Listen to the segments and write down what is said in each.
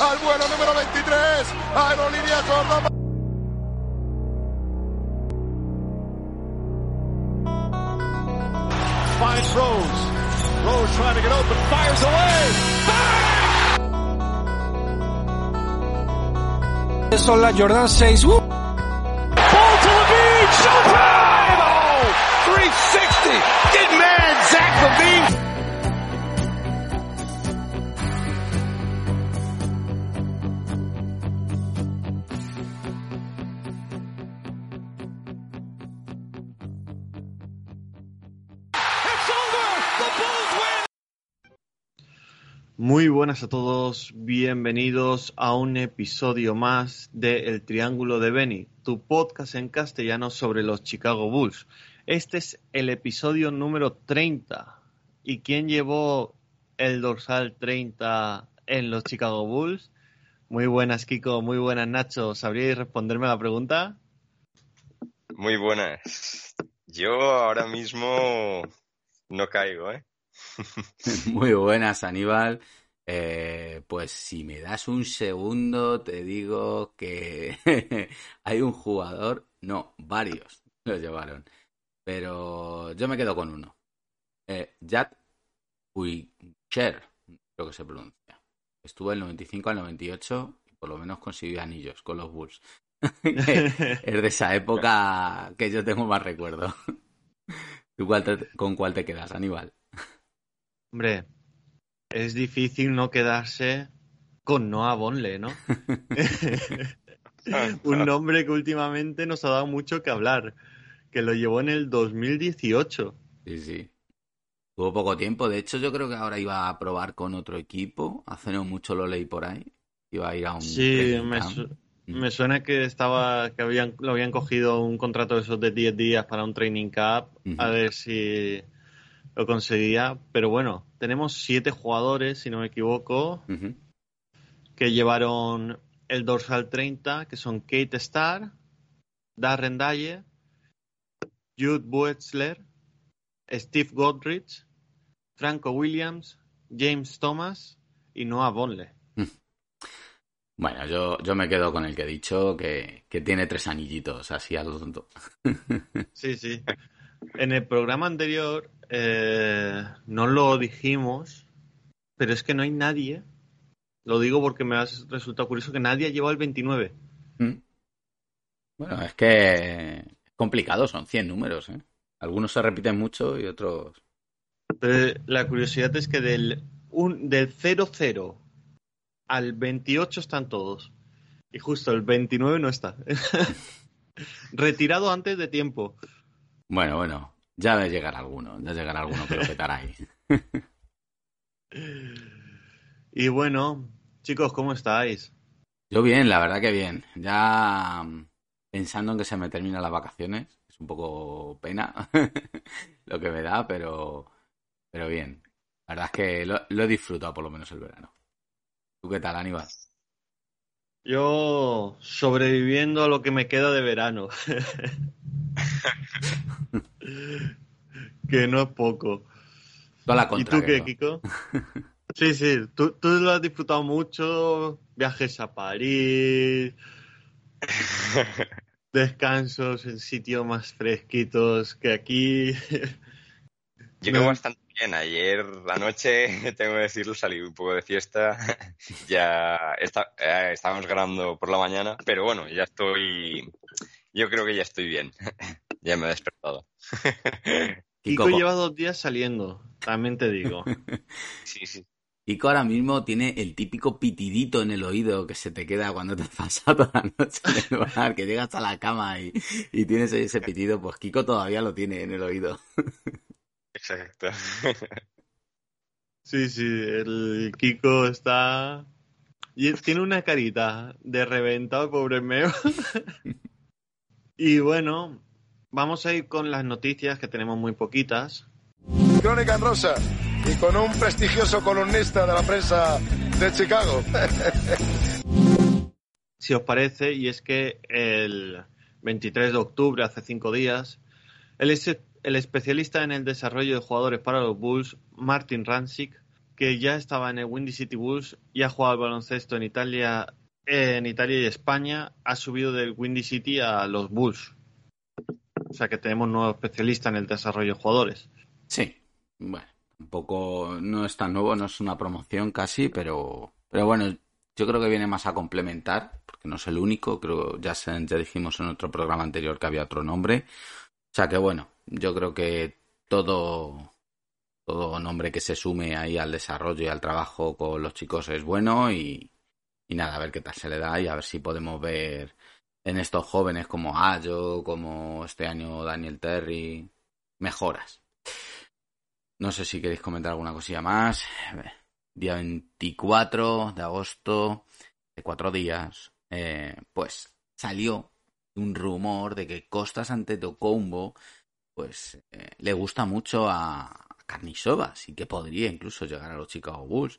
al vuelo número 23, Aerolínea Córdoba. Finds Rose. Rose trying to get open, fires away. Son la Jordan 6. ¡Uh! Ball to Levine, showtime! Oh, 360. Get man, Zach Levine. Muy buenas a todos, bienvenidos a un episodio más de El Triángulo de Benny, tu podcast en castellano sobre los Chicago Bulls. Este es el episodio número 30. ¿Y quién llevó el dorsal 30 en los Chicago Bulls? Muy buenas, Kiko, muy buenas, Nacho. ¿Sabríais responderme a la pregunta? Muy buenas. Yo ahora mismo no caigo, ¿eh? Muy buenas, Aníbal. Eh, pues si me das un segundo, te digo que hay un jugador, no, varios los llevaron, pero yo me quedo con uno. Eh, Jad Uicher, creo que se pronuncia. Estuvo del 95 al 98 y por lo menos consiguió anillos con los Bulls. es de esa época que yo tengo más recuerdo. ¿Tú con cuál te quedas, Aníbal? Hombre, es difícil no quedarse con Noah Bonle, ¿no? Un nombre que últimamente nos ha dado mucho que hablar, que lo llevó en el 2018. Sí, sí. Tuvo poco tiempo. De hecho, yo creo que ahora iba a probar con otro equipo. Hace no mucho lo leí por ahí. Iba a ir a un Sí, training me, camp. su- me suena que estaba, que habían, lo habían cogido un contrato de esos de 10 días para un training camp, a ver si lo conseguía. Pero bueno, tenemos siete jugadores, si no me equivoco, que llevaron el dorsal 30, que son Kate Starr, Darren Dye, Jude Buetzler, Steve Godrich, Franco Williams, James Thomas y Noah Bonle. Bueno, yo, yo me quedo con el que he dicho, que, que tiene tres anillitos, así a lo tonto. Sí, sí. En el programa anterior eh, no lo dijimos, pero es que no hay nadie. Lo digo porque me ha resultado curioso que nadie ha llevado el 29. Mm. Bueno, es que es complicado, son 100 números, ¿eh? Algunos se repiten mucho y otros... Pero la curiosidad es que del, un, del 0-0 al 28 están todos. Y justo el 29 no está. Retirado antes de tiempo. Bueno, bueno, ya de llegar alguno, ya llegará alguno que lo petará ahí. Y bueno, chicos, ¿cómo estáis? Yo bien, la verdad que bien. Ya mm, pensando en que se me terminan las vacaciones, es un poco pena lo que me da, pero, pero bien. La verdad es que lo, lo he disfrutado por lo menos el verano. ¿Tú qué tal, Aníbal? Yo sobreviviendo a lo que me queda de verano. que no es poco. Toda la ¿Y tú qué. Kiko? Sí, sí, tú, tú lo has disfrutado mucho, viajes a París, descansos en sitios más fresquitos que aquí. Creo bastante bien. Ayer anoche, tengo que decirlo, salí un poco de fiesta. ya está- eh, estábamos grabando por la mañana, pero bueno, ya estoy. Yo creo que ya estoy bien. ya me he despertado. Kiko Kiko, lleva dos días saliendo, también te digo. sí, sí. Kiko ahora mismo tiene el típico pitidito en el oído que se te queda cuando te has pasado toda la noche en el bar, que llegas a la cama y, y tienes ese pitido, pues Kiko todavía lo tiene en el oído. Exacto. Sí, sí, el Kiko está... Y tiene una carita de reventado, pobre meo. Y bueno, vamos a ir con las noticias, que tenemos muy poquitas. Crónica en rosa y con un prestigioso columnista de la prensa de Chicago. si os parece, y es que el 23 de octubre, hace cinco días, el, el especialista en el desarrollo de jugadores para los Bulls, Martin Rancic, que ya estaba en el Windy City Bulls y ha jugado al baloncesto en Italia, en Italia y España, ha subido del Windy City a los Bulls. O sea que tenemos nuevo especialista en el desarrollo de jugadores. Sí, bueno, un poco no es tan nuevo, no es una promoción casi, pero, pero bueno, yo creo que viene más a complementar, porque no es el único, creo ya, ya dijimos en otro programa anterior que había otro nombre. O sea que bueno, yo creo que todo, todo nombre que se sume ahí al desarrollo y al trabajo con los chicos es bueno y, y nada, a ver qué tal se le da y a ver si podemos ver en estos jóvenes como Ayo, como este año Daniel Terry, mejoras. No sé si queréis comentar alguna cosilla más. Día 24 de agosto, de cuatro días, eh, pues salió un rumor de que Costas ante Tocombo pues eh, le gusta mucho a Carnisovas y que podría incluso llegar a los Chicago Bulls.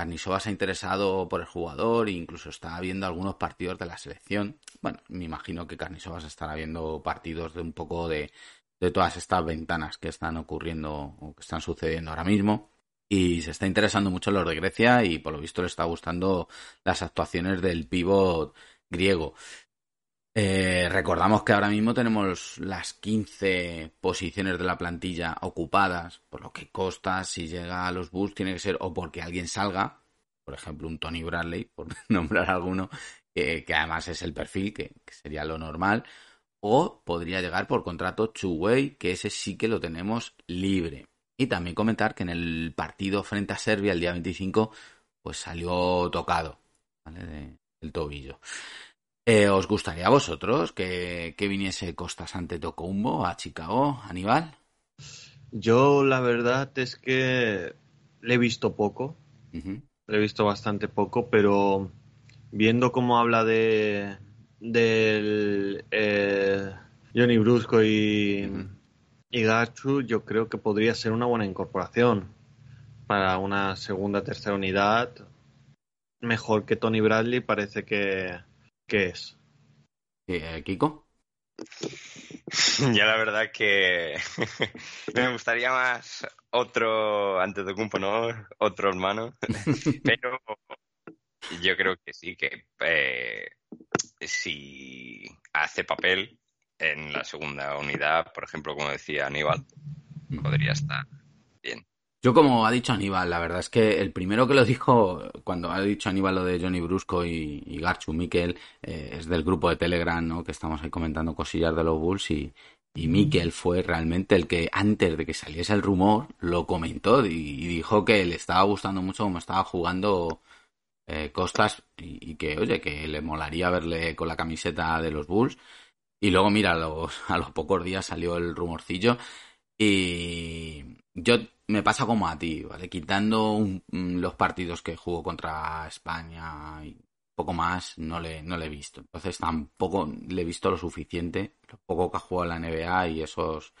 Carnisovas ha interesado por el jugador e incluso está viendo algunos partidos de la selección. Bueno, me imagino que Carnisovas estará viendo partidos de un poco de, de todas estas ventanas que están ocurriendo o que están sucediendo ahora mismo. Y se está interesando mucho en los de Grecia y por lo visto le está gustando las actuaciones del pívot griego. Eh, recordamos que ahora mismo tenemos las 15 posiciones de la plantilla ocupadas, por lo que Costa, si llega a los Bulls, tiene que ser o porque alguien salga, por ejemplo un Tony Bradley, por nombrar alguno, que además es el perfil, que, sería lo normal, o podría llegar por contrato two-way, que ese sí que lo tenemos libre. Y también comentar que en el partido frente a Serbia el día 25, pues salió tocado, ¿vale? del tobillo. Eh, ¿Os gustaría a vosotros que, que viniese Costas ante Tocumbo a Chicago, Aníbal? Yo la verdad es que le he visto poco, le he visto bastante poco, pero viendo cómo habla de, del eh, Johnny Brusco y, y Gachu, yo creo que podría ser una buena incorporación para una segunda, tercera unidad. Mejor que Tony Bradley parece que, que es. Eh, ¿Kiko? Ya la verdad que me gustaría más otro antes de Cumpo, ¿no? Otro hermano. Pero yo creo que sí, que eh, si hace papel en la segunda unidad, por ejemplo, como decía Aníbal, podría estar bien. Yo, como ha dicho Aníbal, la verdad es que el primero que lo dijo, cuando ha dicho Aníbal lo de Johnny Brusco y, y Garchu Miquel, eh, es del grupo de Telegram, ¿no? Que estamos ahí comentando cosillas de los Bulls y, y Miquel fue realmente el que, antes de que saliese el rumor, lo comentó y, y dijo que le estaba gustando mucho cómo estaba jugando eh, Costas y, y, que, oye, que le molaría verle con la camiseta de los Bulls. Y luego, mira, a los, a los pocos días salió el rumorcillo y yo me pasa como a ti, ¿vale? Quitando un, los partidos que jugó contra España y poco más, no le, no le he visto. Entonces tampoco le he visto lo suficiente, lo poco que ha jugado la NBA y esos,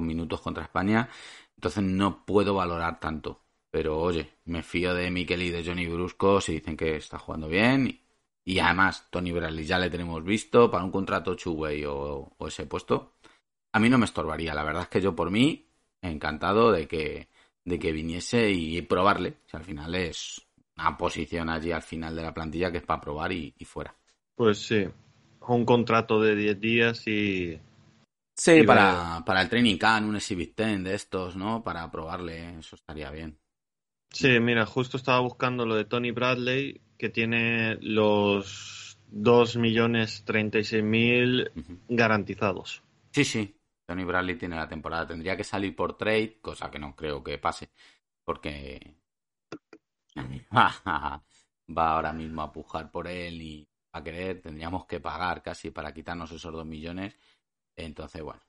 minutos contra España. Entonces no puedo valorar tanto. Pero oye, me fío de Mikel y de Johnny Brusco si dicen que está jugando bien. Y además, Tony Bradley ya le tenemos visto para un contrato two-way o, o ese puesto. A mí no me estorbaría. La verdad es que yo por mí encantado de que, de que viniese y probarle. Si al final es una posición allí al final de la plantilla que es para probar y, y fuera. Pues sí, un contrato de 10 días y... Sí, y para, para el training camp, un exhibit ten de estos, ¿no? Para probarle, eso estaría bien. Sí, mira, justo estaba buscando lo de Tony Bradley, que tiene los 2.036.000 uh -huh. garantizados. Sí, sí, Tony Bradley tiene la temporada. Tendría que salir por trade, cosa que no creo que pase, porque va ahora mismo a pujar por él y a querer. Tendríamos que pagar casi para quitarnos esos dos millones. Entonces, bueno,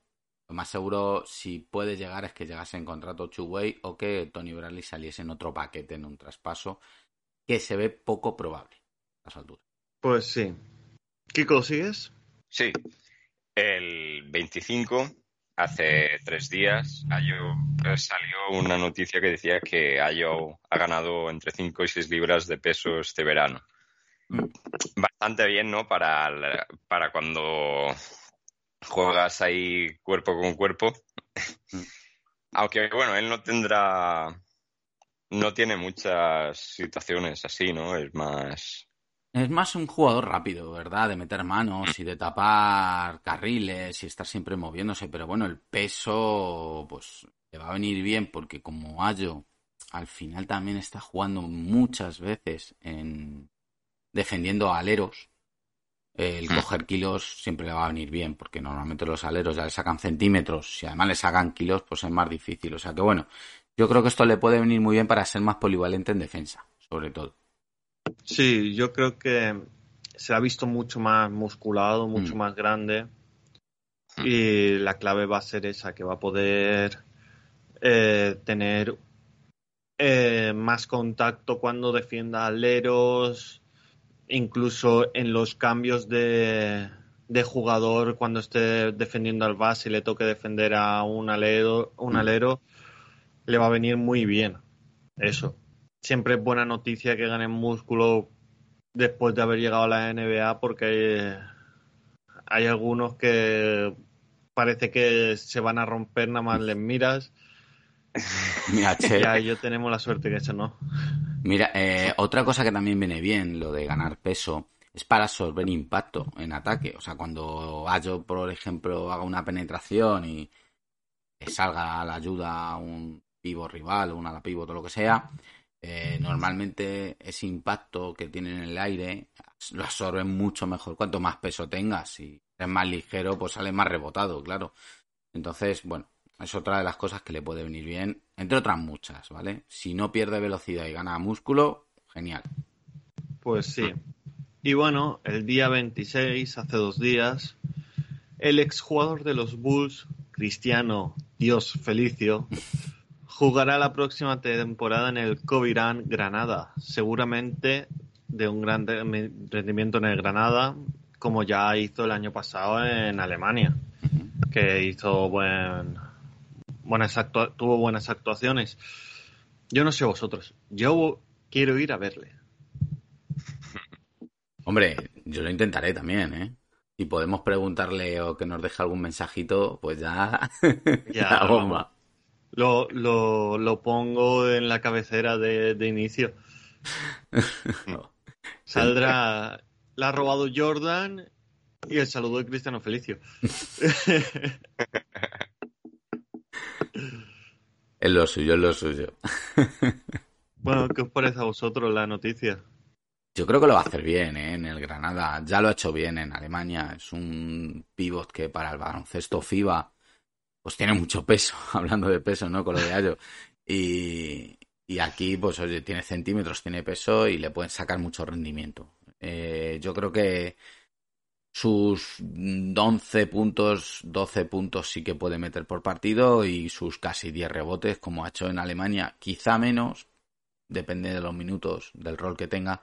Lo más seguro, si puede llegar, es que llegase en contrato two-way o que Tony Bradley saliese en otro paquete, en un traspaso, que se ve poco probable a las alturas. Pues sí. ¿Kiko, sigues? Sí. El 25, hace tres días, Ayo, salió una noticia que decía que Ayo ha ganado entre 5 y 6 libras de peso este verano. Mm. Bastante bien, ¿no? Para, la- para cuando juegas ahí cuerpo con cuerpo. Mm. Aunque, bueno, él no tendrá... No tiene muchas situaciones así, ¿no? Es más... Es más un jugador rápido, ¿verdad? De meter manos y de tapar carriles y estar siempre moviéndose. Pero bueno, el peso, pues le va a venir bien porque como Ayo al final también está jugando muchas veces en defendiendo a aleros. El Hmm. coger kilos siempre le va a venir bien porque normalmente los aleros ya le sacan centímetros. Si además le sacan kilos, pues es más difícil. O sea que bueno, yo creo que esto le puede venir muy bien para ser más polivalente en defensa, sobre todo. Sí, yo creo que se ha visto mucho más musculado, mucho Mm. más grande. Y la clave va a ser esa, que va a poder eh, tener eh, más contacto cuando defienda aleros, incluso en los cambios de, de jugador, cuando esté defendiendo al base y le toque defender a un alero, un Mm. alero, le va a venir muy bien. Eso. Siempre es buena noticia que ganen músculo después de haber llegado a la NBA porque hay, hay algunos que parece que se van a romper nada más les miras Mira, che, y a ellos tenemos la suerte que eso no. Mira, eh, otra cosa que también viene bien, lo de ganar peso, es para absorber impacto en ataque. O sea, cuando Ayo, por ejemplo, haga una penetración y salga a la ayuda a un pivo rival o un ala pivot o lo que sea, eh, normalmente ese impacto que tiene en el aire lo absorben mucho mejor cuanto más peso tengas. Si es más ligero, pues sale más rebotado, claro. Entonces, bueno, es otra de las cosas que le puede venir bien, entre otras muchas, ¿vale? Si no pierde velocidad y gana músculo, genial. Pues sí. Y bueno, el día 26, hace dos días, el exjugador de los Bulls, Cristiano Dios Felicio, jugará la próxima temporada en el Covirán Granada, seguramente de un gran re- rendimiento en el Granada, como ya hizo el año pasado en Alemania, que hizo buen, buenas tuvo buenas actuaciones. Yo no sé vosotros, yo quiero ir a verle. Hombre, yo lo intentaré también, ¿eh? Si podemos preguntarle o que nos deje algún mensajito, pues ya, Ya, la bomba. Lo, lo, lo pongo en la cabecera de, de inicio. Saldrá, la ha robado Jordan y el saludo de Cristiano Felicio. Es lo suyo, es lo suyo. Bueno, ¿qué os parece a vosotros la noticia? Yo creo que lo va a hacer bien, ¿eh? En el Granada. Ya lo ha hecho bien en Alemania. Es un pivot que para el baloncesto FIBA pues tiene mucho peso, hablando de peso, ¿no? Con lo de Ayo. Y, y aquí, pues oye, tiene centímetros, tiene peso y le pueden sacar mucho rendimiento. Eh, yo creo que sus 11 puntos, 12 puntos sí que puede meter por partido y sus casi 10 rebotes, como ha hecho en Alemania, quizá menos, depende de los minutos, del rol que tenga,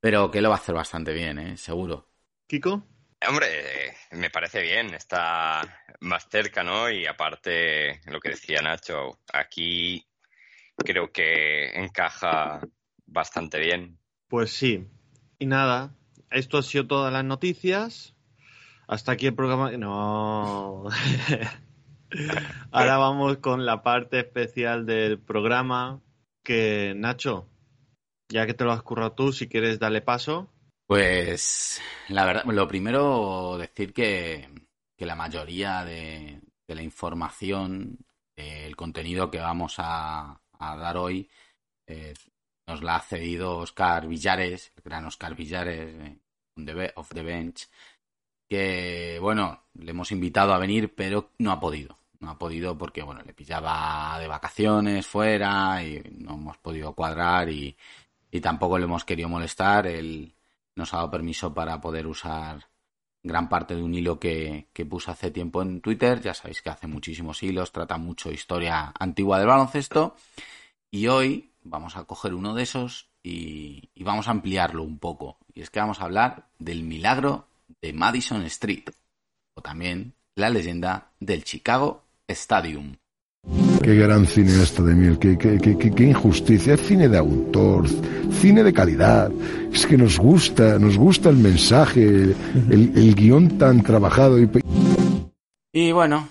pero que lo va a hacer bastante bien, ¿eh? seguro. ¿Kiko? Hombre, eh, me parece bien, está más cerca, ¿no? Y aparte, lo que decía Nacho, aquí creo que encaja bastante bien. Pues sí. Y nada, esto ha sido todas las noticias. Hasta aquí el programa. No. Ahora vamos con la parte especial del programa. Que Nacho, ya que te lo has currado tú, si quieres darle paso. Pues la verdad, lo primero decir que, que la mayoría de, la información, del contenido que vamos a, dar hoy, eh, nos la ha cedido Oscar Villares, el gran Oscar Villares, eh, of the bench, que bueno, le hemos invitado a venir, pero no ha podido. No ha podido porque bueno, le pillaba de vacaciones fuera y no hemos podido cuadrar y, y tampoco le hemos querido molestar. Él nos ha dado permiso para poder usar gran parte de un hilo que, que puse hace tiempo en Twitter. Ya sabéis que hace muchísimos hilos, trata mucho historia antigua del baloncesto. Y hoy vamos a coger uno de esos y, vamos a ampliarlo un poco. Y es que vamos a hablar del milagro de Madison Street, o también la leyenda del Chicago Stadium. Qué gran cineasta de miel, qué, qué, qué, qué, injusticia. Cine de autor, cine de calidad. Es que nos gusta, nos gusta el mensaje, el, el guion tan trabajado. Y... y bueno,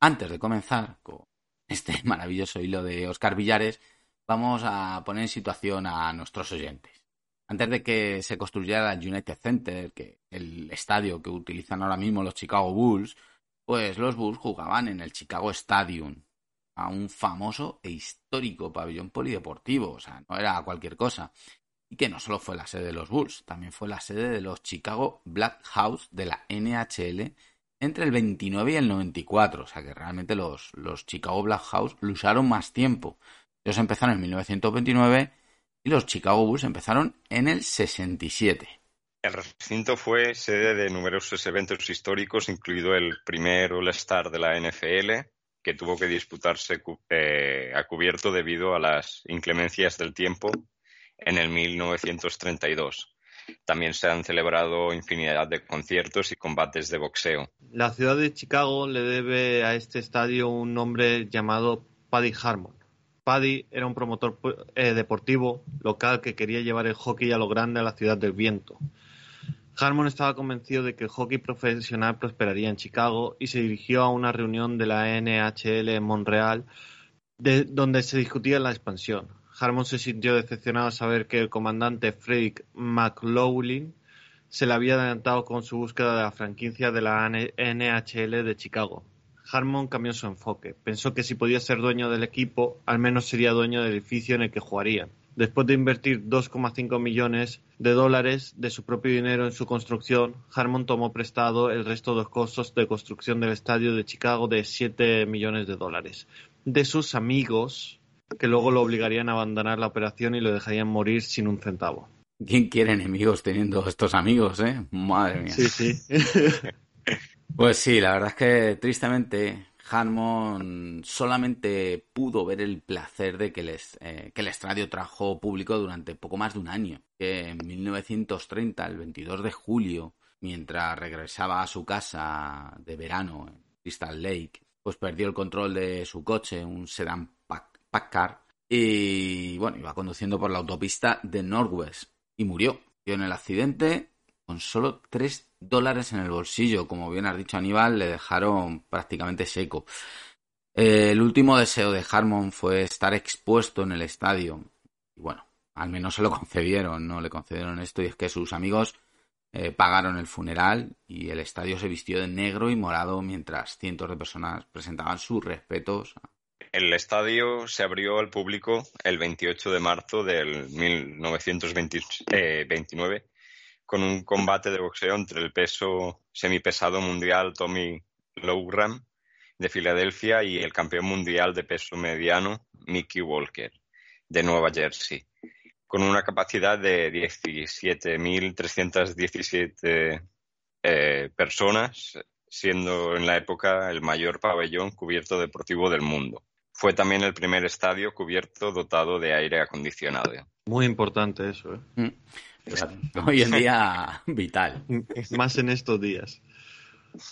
antes de comenzar con este maravilloso hilo de Oscar Villares, vamos a poner en situación a nuestros oyentes. Antes de que se construyera el United Center, que el estadio que utilizan ahora mismo los Chicago Bulls, pues los Bulls jugaban en el Chicago Stadium, a un famoso e histórico pabellón polideportivo, o sea, no era cualquier cosa. Y que no solo fue la sede de los Bulls, también fue la sede de los Chicago Black House de la NHL entre el 29 y el 94, o sea que realmente los, los Chicago Black House lo usaron más tiempo. Ellos empezaron en 1929 y los Chicago Bulls empezaron en el 67. El recinto fue sede de numerosos eventos históricos, incluido el primer All-Star de la NFL, que tuvo que disputarse eh, a cubierto debido a las inclemencias del tiempo en el 1932. También se han celebrado infinidad de conciertos y combates de boxeo. La ciudad de Chicago le debe a este estadio un nombre llamado Paddy Harmon. Paddy era un promotor eh, deportivo local que quería llevar el hockey a lo grande a la ciudad del viento. Harmon estaba convencido de que el hockey profesional prosperaría en Chicago y se dirigió a una reunión de la NHL en Montreal donde se discutía la expansión. Harmon se sintió decepcionado al saber que el comandante Frederick McLaughlin se le había adelantado con su búsqueda de la franquicia de la NHL de Chicago. Harmon cambió su enfoque. Pensó que si podía ser dueño del equipo, al menos sería dueño del edificio en el que jugarían. Después de invertir 2,5 millones de dólares de su propio dinero en su construcción, Harmon tomó prestado el resto de los costos de construcción del estadio de Chicago de 7 millones de dólares. De sus amigos, que luego lo obligarían a abandonar la operación y lo dejarían morir sin un centavo. ¿Quién quiere enemigos teniendo estos amigos, eh? Madre mía. Sí, sí. pues sí, la verdad es que tristemente Harmon solamente pudo ver el placer de que, les, eh, que el estadio trajo público durante poco más de un año. Que en 1930, el 22 de julio, mientras regresaba a su casa de verano en Crystal Lake, pues perdió el control de su coche, un sedán Y bueno, iba conduciendo por la autopista de Northwest y murió. En el accidente con solo 3 dólares en el bolsillo. Como bien has dicho Aníbal, le dejaron prácticamente seco. El último deseo de Harmon fue estar expuesto en el estadio. Y bueno, al menos se lo concedieron, no le concedieron esto. Y es que sus amigos eh, pagaron el funeral y el estadio se vistió de negro y morado mientras cientos de personas presentaban sus respetos. El estadio se abrió al público el 28 de marzo del 1929 con un combate de boxeo entre el peso semipesado mundial Tommy Loughran de Filadelfia y el campeón mundial de peso mediano Mickey Walker de Nueva Jersey, con una capacidad de 17.317 eh, personas, siendo en la época el mayor pabellón cubierto deportivo del mundo. Fue también el primer estadio cubierto dotado de aire acondicionado. Muy importante eso. ¿eh? Mm. Hoy en día vital. Más en estos días.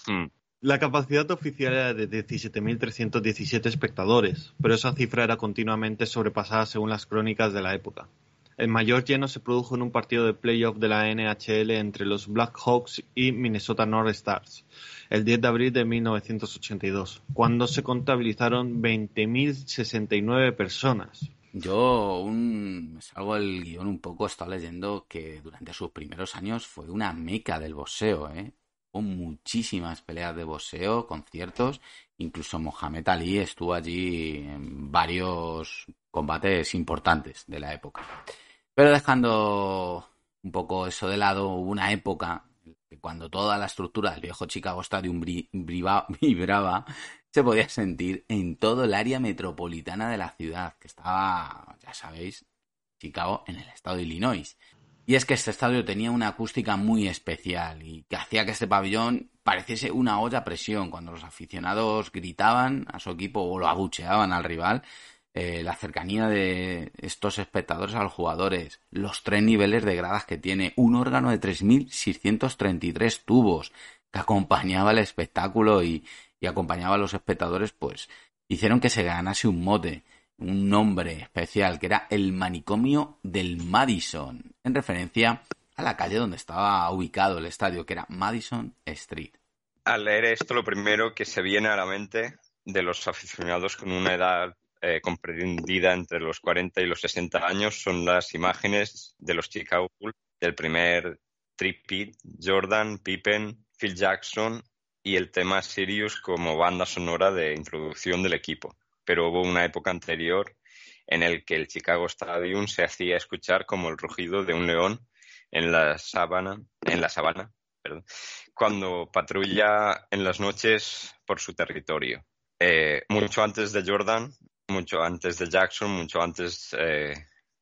Hmm. La capacidad oficial era de 17.317 espectadores, pero esa cifra era continuamente sobrepasada según las crónicas de la época. El mayor lleno se produjo en un partido de playoff de la NHL entre los Blackhawks y Minnesota North Stars, el 10 de abril de 1982, cuando se contabilizaron 20.069 personas. Yo un, salgo del guion un poco, he estado leyendo que durante sus primeros años fue una meca del boxeo, ¿eh? Con muchísimas peleas de boxeo, conciertos, incluso Mohamed Ali estuvo allí en varios combates importantes de la época. Pero dejando un poco eso de lado, hubo una época cuando toda la estructura del viejo Chicago Stadium vibraba, se podía sentir en todo el área metropolitana de la ciudad, que estaba, ya sabéis, Chicago en el estado de Illinois. Y es que este estadio tenía una acústica muy especial y que hacía que este pabellón pareciese una olla a presión cuando los aficionados gritaban a su equipo o lo abucheaban al rival. Eh, la cercanía de estos espectadores a los jugadores, los tres niveles de gradas que tiene, un órgano de 3.633 tubos que acompañaba el espectáculo y, y acompañaba a los espectadores, pues hicieron que se ganase un mote un nombre especial que era el manicomio del Madison, en referencia a la calle donde estaba ubicado el estadio, que era Madison Street. Al leer esto, lo primero que se viene a la mente de los aficionados con una edad eh, comprendida entre los 40 y los 60 años son las imágenes de los Chicago Bulls del primer tripit, Jordan, Pippen, Phil Jackson y el tema Sirius como banda sonora de introducción del equipo pero hubo una época anterior en el que el Chicago Stadium se hacía escuchar como el rugido de un león en la sabana, en la sabana, cuando patrulla en las noches por su territorio. Eh, mucho antes de Jordan, mucho antes de Jackson, mucho antes eh,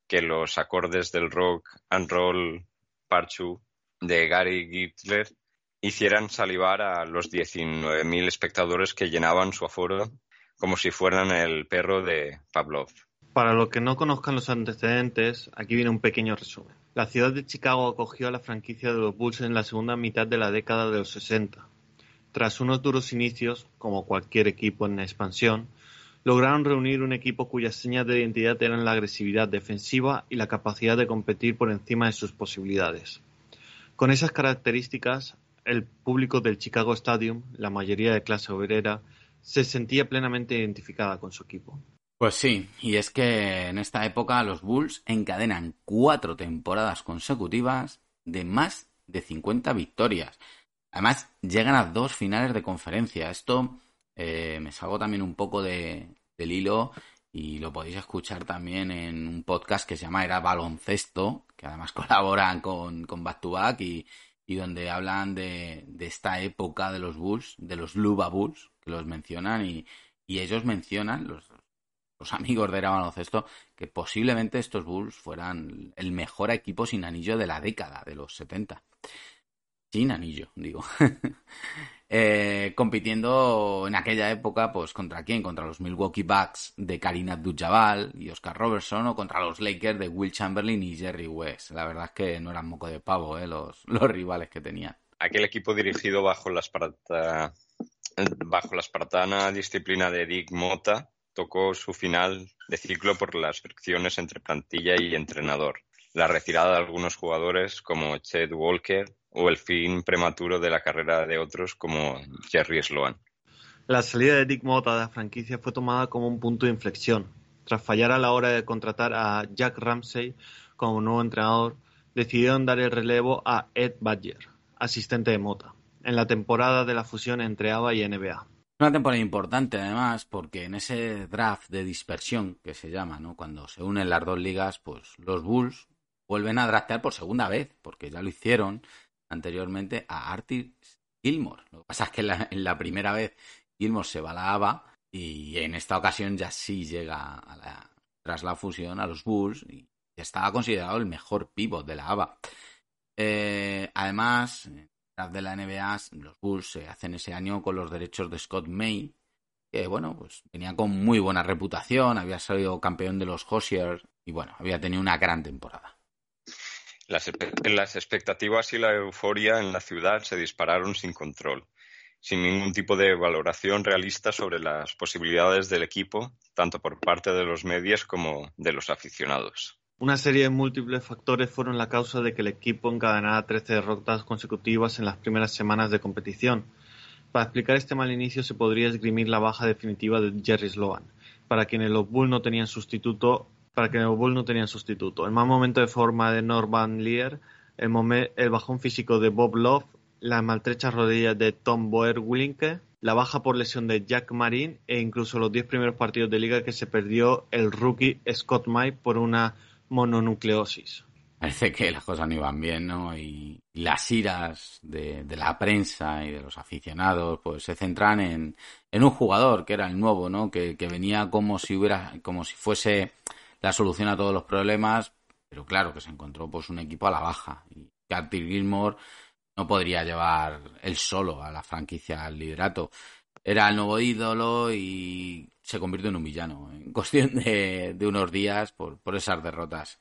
que los acordes del rock and roll parchu de Gary Gittler hicieran salivar a los 19.000 espectadores que llenaban su aforo como si fueran el perro de Pavlov. Para los que no conozcan los antecedentes, aquí viene un pequeño resumen. La ciudad de Chicago acogió a la franquicia de los Bulls en la segunda mitad de la década de los 60. Tras unos duros inicios, como cualquier equipo en expansión, lograron reunir un equipo cuyas señas de identidad eran la agresividad defensiva y la capacidad de competir por encima de sus posibilidades. Con esas características, el público del Chicago Stadium, la mayoría de clase obrera, se sentía plenamente identificada con su equipo. Pues sí, y es que en esta época los Bulls encadenan cuatro temporadas consecutivas de más de 50 victorias. Además, llegan a dos finales de conferencia. Esto eh, me salgo también un poco de, del hilo y lo podéis escuchar también en un podcast que se llama Era Baloncesto, que además colaboran con, con Back to Back y, y donde hablan de, de, esta época de los Bulls, de los Luba Bulls, que los mencionan y, y ellos mencionan, los, los amigos de Era Baloncesto, que posiblemente estos Bulls fueran el mejor equipo sin anillo de la década, de los 70. Sin anillo, digo. eh, compitiendo en aquella época, pues contra quién? Contra los Milwaukee Bucks de Karim Abdul-Jabbar y Oscar Robertson o contra los Lakers de Will Chamberlain y Jerry West. La verdad es que no eran moco de pavo, eh, los, los rivales que tenían. Aquel equipo dirigido bajo la, bajo la espartana disciplina de Dick Mota tocó su final de ciclo por las fricciones entre plantilla y entrenador, la retirada de algunos jugadores como Chet Walker o el fin prematuro de la carrera de otros como Jerry Sloan. La salida de Dick Mota de la franquicia fue tomada como un punto de inflexión. Tras fallar a la hora de contratar a Jack Ramsey como nuevo entrenador, decidieron dar el relevo a Ed Badger, asistente de Mota, en la temporada de la fusión entre ABA y NBA. Una temporada importante además porque en ese draft de dispersión que se llama, ¿no? Cuando se unen las dos ligas, pues los Bulls vuelven a draftear por segunda vez, porque ya lo hicieron anteriormente a Artis Gilmore. Lo que pasa es que en la, primera vez Gilmore se va a la ABA y en esta ocasión ya sí llega a la, tras la fusión a los Bulls y estaba considerado el mejor pivot de la ABA. Eh, además, de la NBA, los Bulls se hacen ese año con los derechos de Scott May, que bueno, pues venía con muy buena reputación, había salido campeón de los Hoosiers y bueno, había tenido una gran temporada. Las, expectativas y la euforia en la ciudad se dispararon sin control, sin ningún tipo de valoración realista sobre las posibilidades del equipo, tanto por parte de los medios como de los aficionados. Una serie de múltiples factores fueron la causa de que el equipo encadenara 13 derrotas consecutivas en las primeras semanas de competición. Para explicar este mal inicio se podría esgrimir la baja definitiva de Jerry Sloan, para quienes los Bulls no tenían sustituto para que los Bulls no tenían sustituto. El mal momento de forma de Norman Lear, el, el bajón físico de Bob Love, las maltrechas rodillas de Tom Boer-Willinke, la baja por lesión de Jack Marin e incluso los 10 primeros partidos de liga que se perdió el rookie Scott May por una mononucleosis. Parece que las cosas no iban bien, ¿no? Y las iras de, la prensa y de los aficionados, pues se centran en, en un jugador que era el nuevo, ¿no? Que, que venía como si hubiera, como si fuese la solución a todos los problemas, pero claro que se encontró pues un equipo a la baja y Artie Gilmore no podría llevar él solo a la franquicia al liderato. Era el nuevo ídolo y se convirtió en un villano en cuestión de, unos días por, por esas derrotas.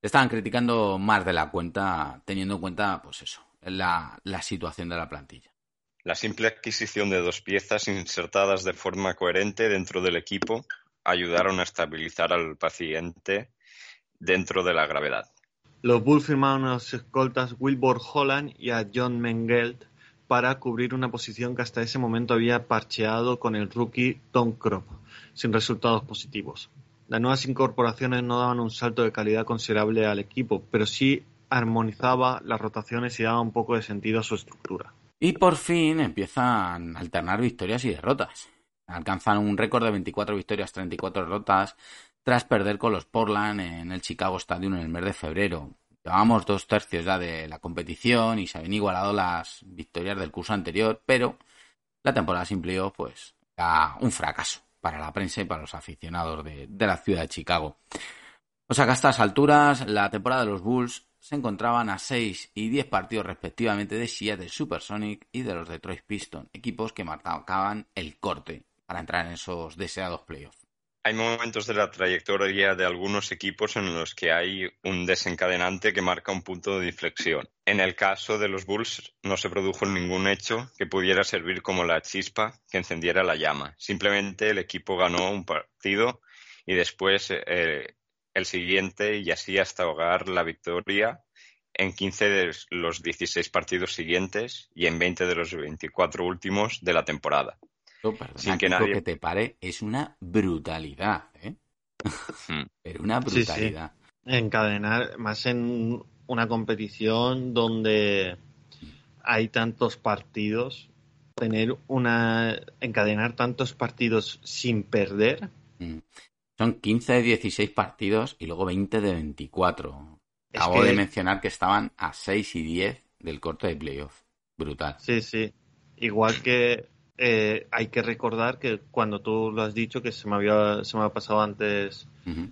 Estaban criticando más de la cuenta, teniendo en cuenta, pues eso, la, la situación de la plantilla. La simple adquisición de dos piezas insertadas de forma coherente dentro del equipo ayudaron a estabilizar al paciente dentro de la gravedad. Los Bulls firmaron a los escoltas Wilbur Holland y a John Mengelt para cubrir una posición que hasta ese momento había parcheado con el rookie Tom Kropp, sin resultados positivos. Las nuevas incorporaciones no daban un salto de calidad considerable al equipo, pero sí armonizaba las rotaciones y daba un poco de sentido a su estructura. Y por fin empiezan a alternar victorias y derrotas. Alcanzan un récord de 24 victorias, 34 derrotas, tras perder con los Portland en el Chicago Stadium en el mes de febrero. Llevábamos dos tercios ya de la competición y se habían igualado las victorias del curso anterior, pero la temporada sin playoff, pues, era un fracaso para la prensa y para los aficionados de, la ciudad de Chicago. O sea que a estas alturas, la temporada de los Bulls se encontraban a 6 y 10 partidos respectivamente de Seattle Supersonic y de los Detroit Pistons, equipos que marcaban el corte para entrar en esos deseados playoffs. Hay momentos de la trayectoria de algunos equipos en los que hay un desencadenante que marca un punto de inflexión. En el caso de los Bulls no se produjo ningún hecho que pudiera servir como la chispa que encendiera la llama. Simplemente el equipo ganó un partido y después eh, el siguiente y así hasta ahogar la victoria en 15 de los 16 partidos siguientes y en 20 de los 24 últimos de la temporada sin que nadie... que te pare, es una brutalidad, ¿eh? Hmm. Pero una brutalidad. Encadenar, más en una competición donde hay tantos partidos, tener una. encadenar tantos partidos sin perder. Hmm. Son 15 de 16 partidos y luego 20 de 24. Acabo de mencionar que estaban a 6 y 10 del corte de playoff. Brutal. Sí, sí. Igual que eh, hay que recordar que cuando tú lo has dicho, que se me había, se me ha pasado antes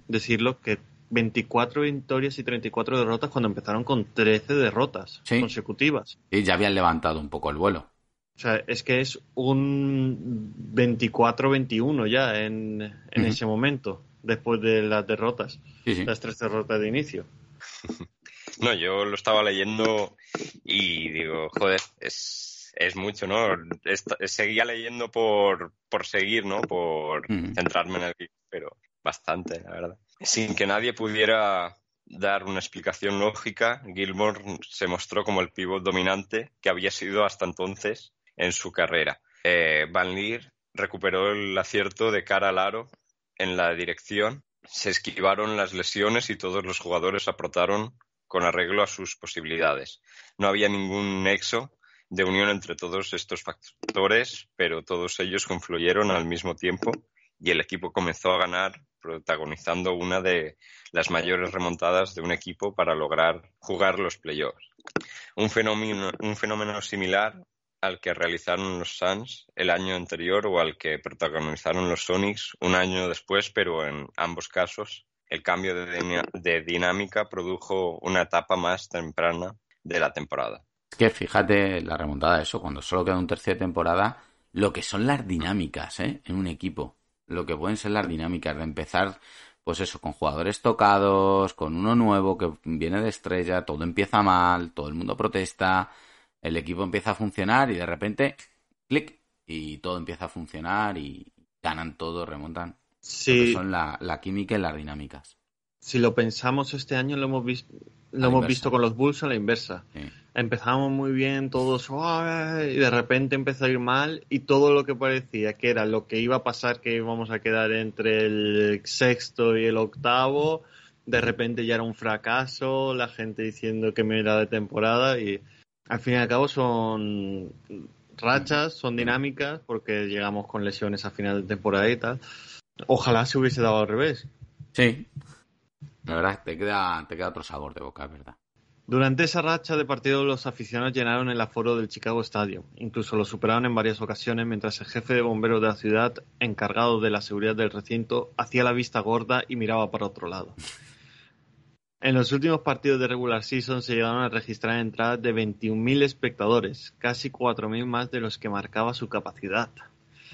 decirlo, que 24 victorias y 34 derrotas cuando empezaron con 13 derrotas consecutivas. Y ya habían levantado un poco el vuelo. O sea, es que es un 24-21 ya en, en ese momento, después de las derrotas, las tres derrotas de inicio. No, yo lo estaba leyendo y digo, joder, es es mucho, ¿no? seguía leyendo por, por seguir, ¿no? Por centrarme en el pero bastante, la verdad. Sin que nadie pudiera dar una explicación lógica, Gilmore se mostró como el pivot dominante que había sido hasta entonces en su carrera. Eh, Van Leer recuperó el acierto de cara al aro en la dirección, se esquivaron las lesiones y todos los jugadores aportaron con arreglo a sus posibilidades. No había ningún nexo de unión entre todos estos factores, pero todos ellos confluyeron al mismo tiempo y el equipo comenzó a ganar, protagonizando una de las mayores remontadas de un equipo para lograr jugar los playoffs. Un fenómeno, un fenómeno similar al que realizaron los Suns el año anterior o al que protagonizaron los Sonics un año después, pero en ambos casos el cambio de dinámica produjo una etapa más temprana de la temporada. Es que fíjate la remontada de eso, cuando solo queda un tercio de temporada, lo que son las dinámicas ¿eh? en un equipo. Lo que pueden ser las dinámicas de empezar, pues eso, con jugadores tocados, con uno nuevo que viene de estrella, todo empieza mal, todo el mundo protesta, el equipo empieza a funcionar y de repente, clic, y todo empieza a funcionar y ganan todo, remontan. Sí. son la, la química y las dinámicas. Si lo pensamos este año, lo hemos visto lo hemos visto con los Bulls a la inversa. Empezamos muy bien, todos, y de repente empezó a ir mal, y todo lo que parecía que era lo que iba a pasar, que íbamos a quedar entre el sexto y el octavo, de repente ya era un fracaso, la gente diciendo que me era de temporada, y al fin y al cabo son rachas, son dinámicas, porque llegamos con lesiones a final de temporada y tal. Ojalá se hubiese dado al revés. Sí, la verdad, te queda, te queda otro sabor de boca, es verdad. Durante esa racha de partidos, los aficionados llenaron el aforo del Chicago Stadium. Incluso lo superaron en varias ocasiones mientras el jefe de bomberos de la ciudad, encargado de la seguridad del recinto, hacía la vista gorda y miraba para otro lado. En los últimos partidos de regular season se llegaron a registrar entradas de 21.000 espectadores, casi 4.000 más de los que marcaba su capacidad.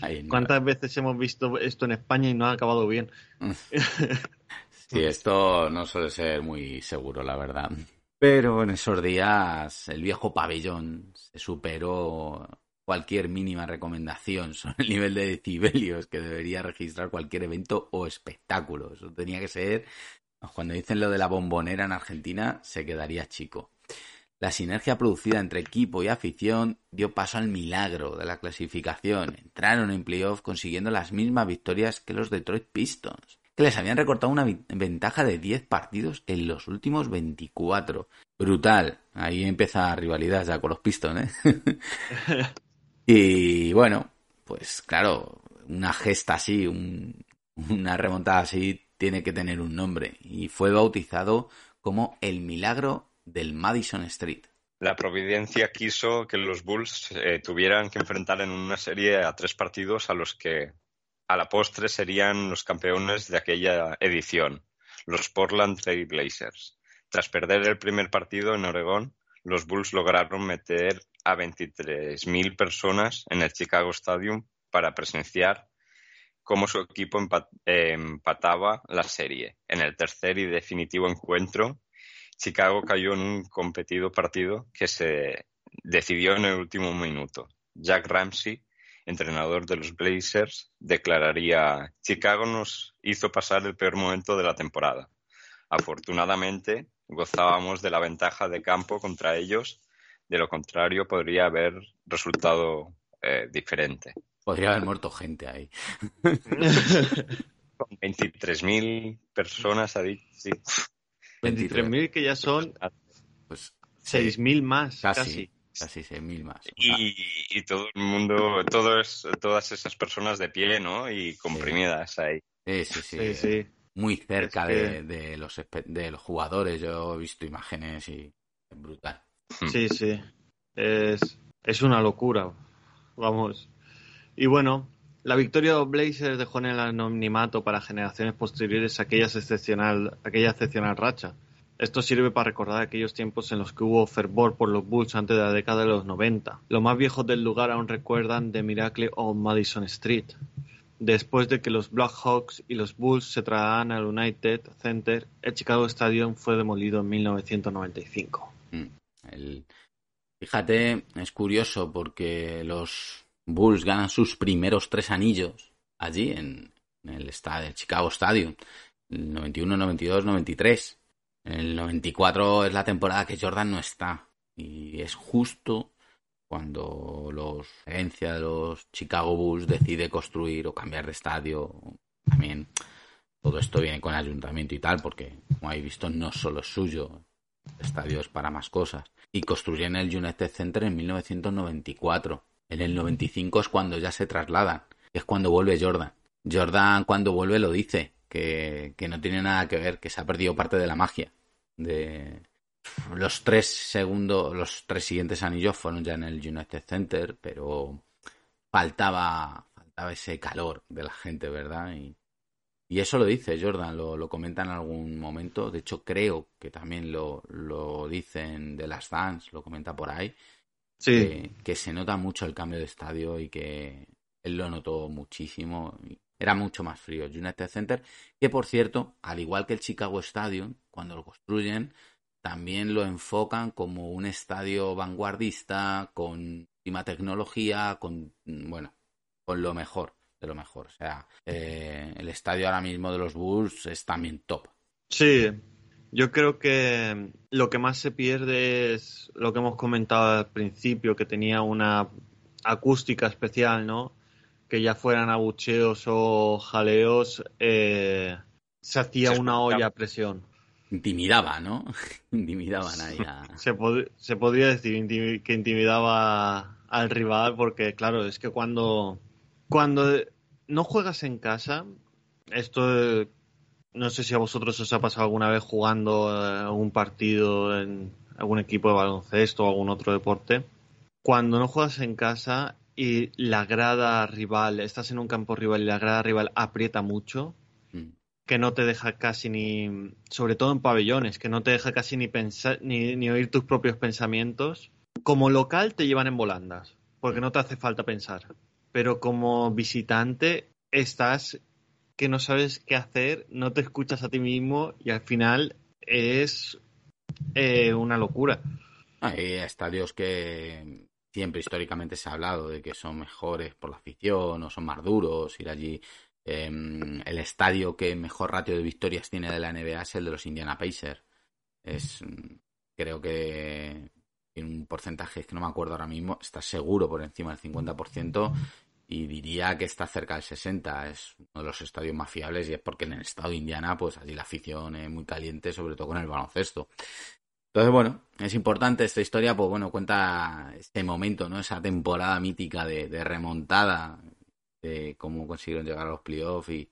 No. ¿Cuántas veces hemos visto esto en España y no ha acabado bien? Sí, esto no suele ser muy seguro, la verdad. Pero en esos días el viejo pabellón se superó cualquier mínima recomendación sobre el nivel de decibelios que debería registrar cualquier evento o espectáculo. Eso tenía que ser, cuando dicen lo de la bombonera en Argentina, se quedaría chico. La sinergia producida entre equipo y afición dio paso al milagro de la clasificación. Entraron en playoff consiguiendo las mismas victorias que los Detroit Pistons, que les habían recortado una ventaja de 10 partidos en los últimos 24. Brutal. Ahí empieza la rivalidad ya con los Pistons, ¿eh? y bueno, pues claro, una gesta así, un- una remontada así, tiene que tener un nombre. Y fue bautizado como el milagro del Madison Street. La providencia quiso que los Bulls eh, tuvieran que enfrentar en una serie a tres partidos a los que a la postre serían los campeones de aquella edición, los Portland Trail Blazers. Tras perder el primer partido en Oregón, los Bulls lograron meter a 23.000 personas en el Chicago Stadium para presenciar cómo su equipo empa- empataba la serie. En el tercer y definitivo encuentro, Chicago cayó en un competido partido que se decidió en el último minuto. Jack Ramsey, entrenador de los Blazers, declararía Chicago nos hizo pasar el peor momento de la temporada. Afortunadamente, gozábamos de la ventaja de campo contra ellos, de lo contrario podría haber resultado eh, diferente. Podría haber muerto gente ahí. Con 23.000 personas, ha dicho, sí. 23.000 que ya son Pues 6.000 más, casi, casi. Casi 6.000 más. y, y todo el mundo, todos, todas esas personas de pie, ¿no? Y comprimidas ahí. Sí, sí, sí. Sí, sí. Muy cerca Es que- de, de los, de los jugadores. Yo he visto imágenes y es brutal. Sí, sí. Es, es una locura. Vamos. Y bueno, la victoria de los Blazers dejó en el anonimato para generaciones posteriores aquellas excepcional, aquella excepcional racha. Esto sirve para recordar aquellos tiempos en los que hubo fervor por los Bulls antes de la década de los 90. Los más viejos del lugar aún recuerdan The Miracle on Madison Street. Después de que los Blackhawks y los Bulls se trasladaran al United Center, el Chicago Stadium fue demolido en 1995. Mm. El- Fíjate, es curioso porque los Bulls ganan sus primeros tres anillos allí en, en el estadio, el Chicago Stadium. El 91, 92, 93. El 94 es la temporada que Jordan no está. Y es justo cuando los la gerencia de los Chicago Bulls decide construir o cambiar de estadio. También todo esto viene con el ayuntamiento y tal, porque como habéis visto no solo es suyo, el estadio es para más cosas. Y construyen el United Center en 1994. En el 95 es cuando ya se trasladan, es cuando vuelve Jordan. Jordan cuando vuelve lo dice, que, que no tiene nada que ver, que se ha perdido parte de la magia. De los tres segundos, los tres siguientes anillos fueron ya en el United Center, pero faltaba, faltaba ese calor de la gente, ¿verdad? Y, y eso lo dice Jordan, lo, lo comenta en algún momento. De hecho, creo que también lo, lo dicen de las Dance, lo comenta por ahí. Sí, Que, que se nota mucho el cambio de estadio y que él lo notó muchísimo. Era mucho más frío el United Center, que por cierto, al igual que el Chicago Stadium, cuando lo construyen, también lo enfocan como un estadio vanguardista, con última tecnología, con, bueno, con lo mejor de lo mejor. O sea, eh, el estadio ahora mismo de los Bulls es también top. Sí, yo creo que lo que más se pierde es lo que hemos comentado al principio, que tenía una acústica especial, ¿no? Que ya fueran abucheos o jaleos, eh, se hacía Se una olla a presión. Intimidaba, ¿no? Intimidaban ahí a... Se, pod- se podría decir que intimidaba al rival, porque claro, es que cuando, cuando no juegas en casa, esto no sé si a vosotros os ha pasado alguna vez jugando eh, algún partido en algún equipo de baloncesto o algún otro deporte. Cuando no juegas en casa y la grada rival, estás en un campo rival y la grada rival aprieta mucho, Mm. que no te deja casi ni, sobre todo en pabellones, que no te deja casi ni pensar ni, ni oír tus propios pensamientos. Como local te llevan en volandas, porque no te hace falta pensar. Pero como visitante estás que no sabes qué hacer, no te escuchas a ti mismo y al final es eh, una locura. Hay estadios que siempre históricamente se ha hablado de que son mejores por la afición o son más duros, ir allí. Em, el estadio que mejor ratio de victorias tiene de la NBA es el de los Indiana Pacers. Es, creo que en un porcentaje que no me acuerdo ahora mismo, está seguro por encima del 50% y diría que está cerca del 60. Es uno de los estadios más fiables y es porque en el estado de Indiana, pues allí la afición es muy caliente, sobre todo con el baloncesto. Entonces, bueno, es importante esta historia, pues bueno, cuenta este momento, ¿no? Esa temporada mítica de, remontada, de cómo consiguieron llegar a los playoffs y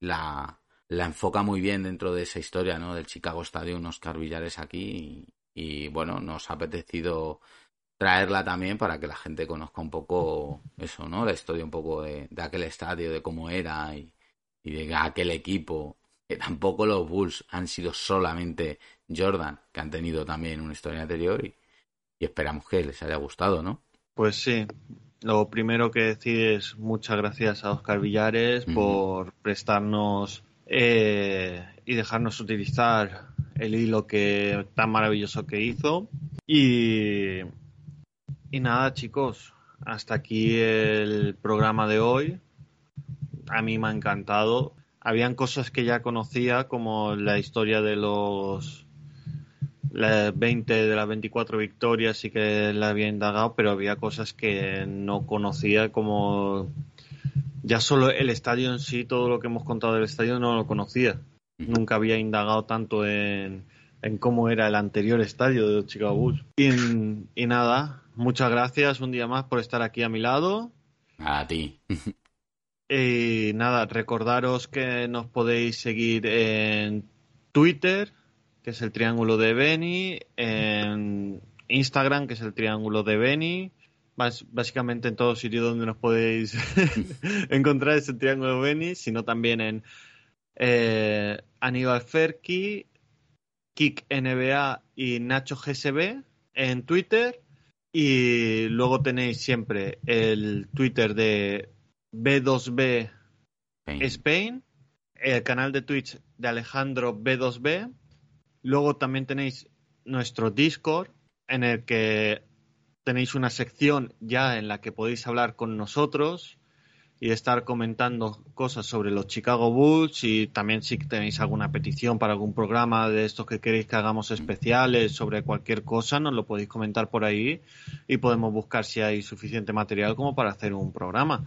la, enfoca muy bien dentro de esa historia, ¿no? Del Chicago Stadium, Oscar Villares aquí y, y bueno, nos ha apetecido traerla también para que la gente conozca un poco eso, ¿no? La historia un poco de, aquel estadio, de cómo era y, de aquel equipo. Que tampoco los Bulls han sido solamente Jordan, que han tenido también una historia anterior y, esperamos que les haya gustado, ¿no? Pues sí. Lo primero que decir es muchas gracias a Oscar Villares por prestarnos eh, y dejarnos utilizar el hilo que tan maravilloso que hizo. Y y nada, chicos, hasta aquí el programa de hoy. A mí me ha encantado. Habían cosas que ya conocía, como la historia de los 20 de las 24 victorias sí que la había indagado, pero había cosas que no conocía, como ya solo el estadio en sí, todo lo que hemos contado del estadio no lo conocía. Nunca había indagado tanto en, cómo era el anterior estadio de Chicago Bulls. y nada, muchas gracias un día más por estar aquí a mi lado. A ti. Y nada, recordaros que nos podéis seguir en Twitter, que es el Triángulo de Beni, en Instagram, que es el Triángulo de Beni. básicamente en todos sitios donde nos podéis encontrar ese Triángulo de Beni, sino también en eh, Aníbal Ferki, Kik NBA y Nacho GSB en Twitter y luego tenéis siempre el Twitter de B2B Spain. el canal de Twitch de Alejandro B2B. Luego también tenéis nuestro Discord, en el que tenéis una sección ya en la que podéis hablar con nosotros y estar comentando cosas sobre los Chicago Bulls y también si tenéis alguna petición para algún programa de estos que queréis que hagamos especiales sobre cualquier cosa, nos lo podéis comentar por ahí y podemos buscar si hay suficiente material como para hacer un programa.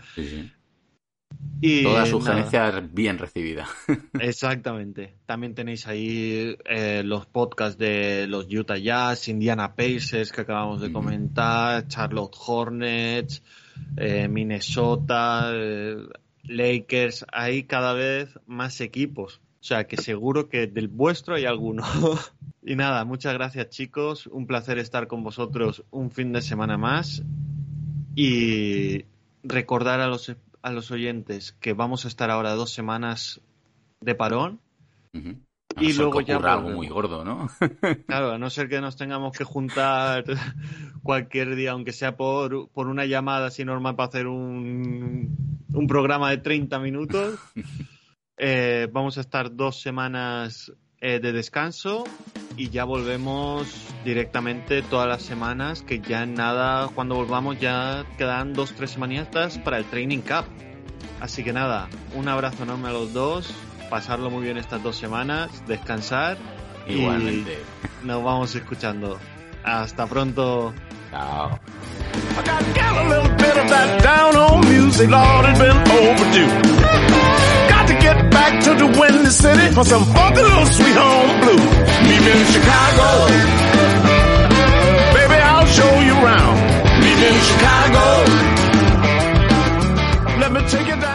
Y, Toda sugerencia bien recibida. Exactamente. También tenéis ahí eh, los podcasts de los Utah Jazz, Indiana Pacers que acabamos de comentar, Charlotte Hornets, eh, Minnesota, eh, Lakers, hay cada vez más equipos. O sea que seguro que del vuestro hay alguno. y nada, muchas gracias chicos. Un placer estar con vosotros un fin de semana más. Y recordar a los, a los oyentes que vamos a estar ahora dos semanas de parón y luego ya algo muy gordo, ¿no? claro, a no ser que nos tengamos que juntar cualquier día, aunque sea por, por una llamada así normal para hacer un, un programa de 30 minutos. Eh, vamos a estar dos semanas eh, de descanso y ya volvemos directamente todas las semanas, que ya en nada, cuando volvamos ya quedan dos, tres semanitas para el Training Cup. Así que nada, un abrazo enorme a los dos pasarlo muy bien estas dos semanas, descansar. Igualmente. Y nos vamos escuchando. Hasta pronto. Chao. I got got a little bit of that down on music, Lord, it's been overdue. To get back to the Windy City for some funky little sweet home blues. Meet me in Chicago. Baby, I'll show you around. Meet me in Chicago. Let me take you downtown.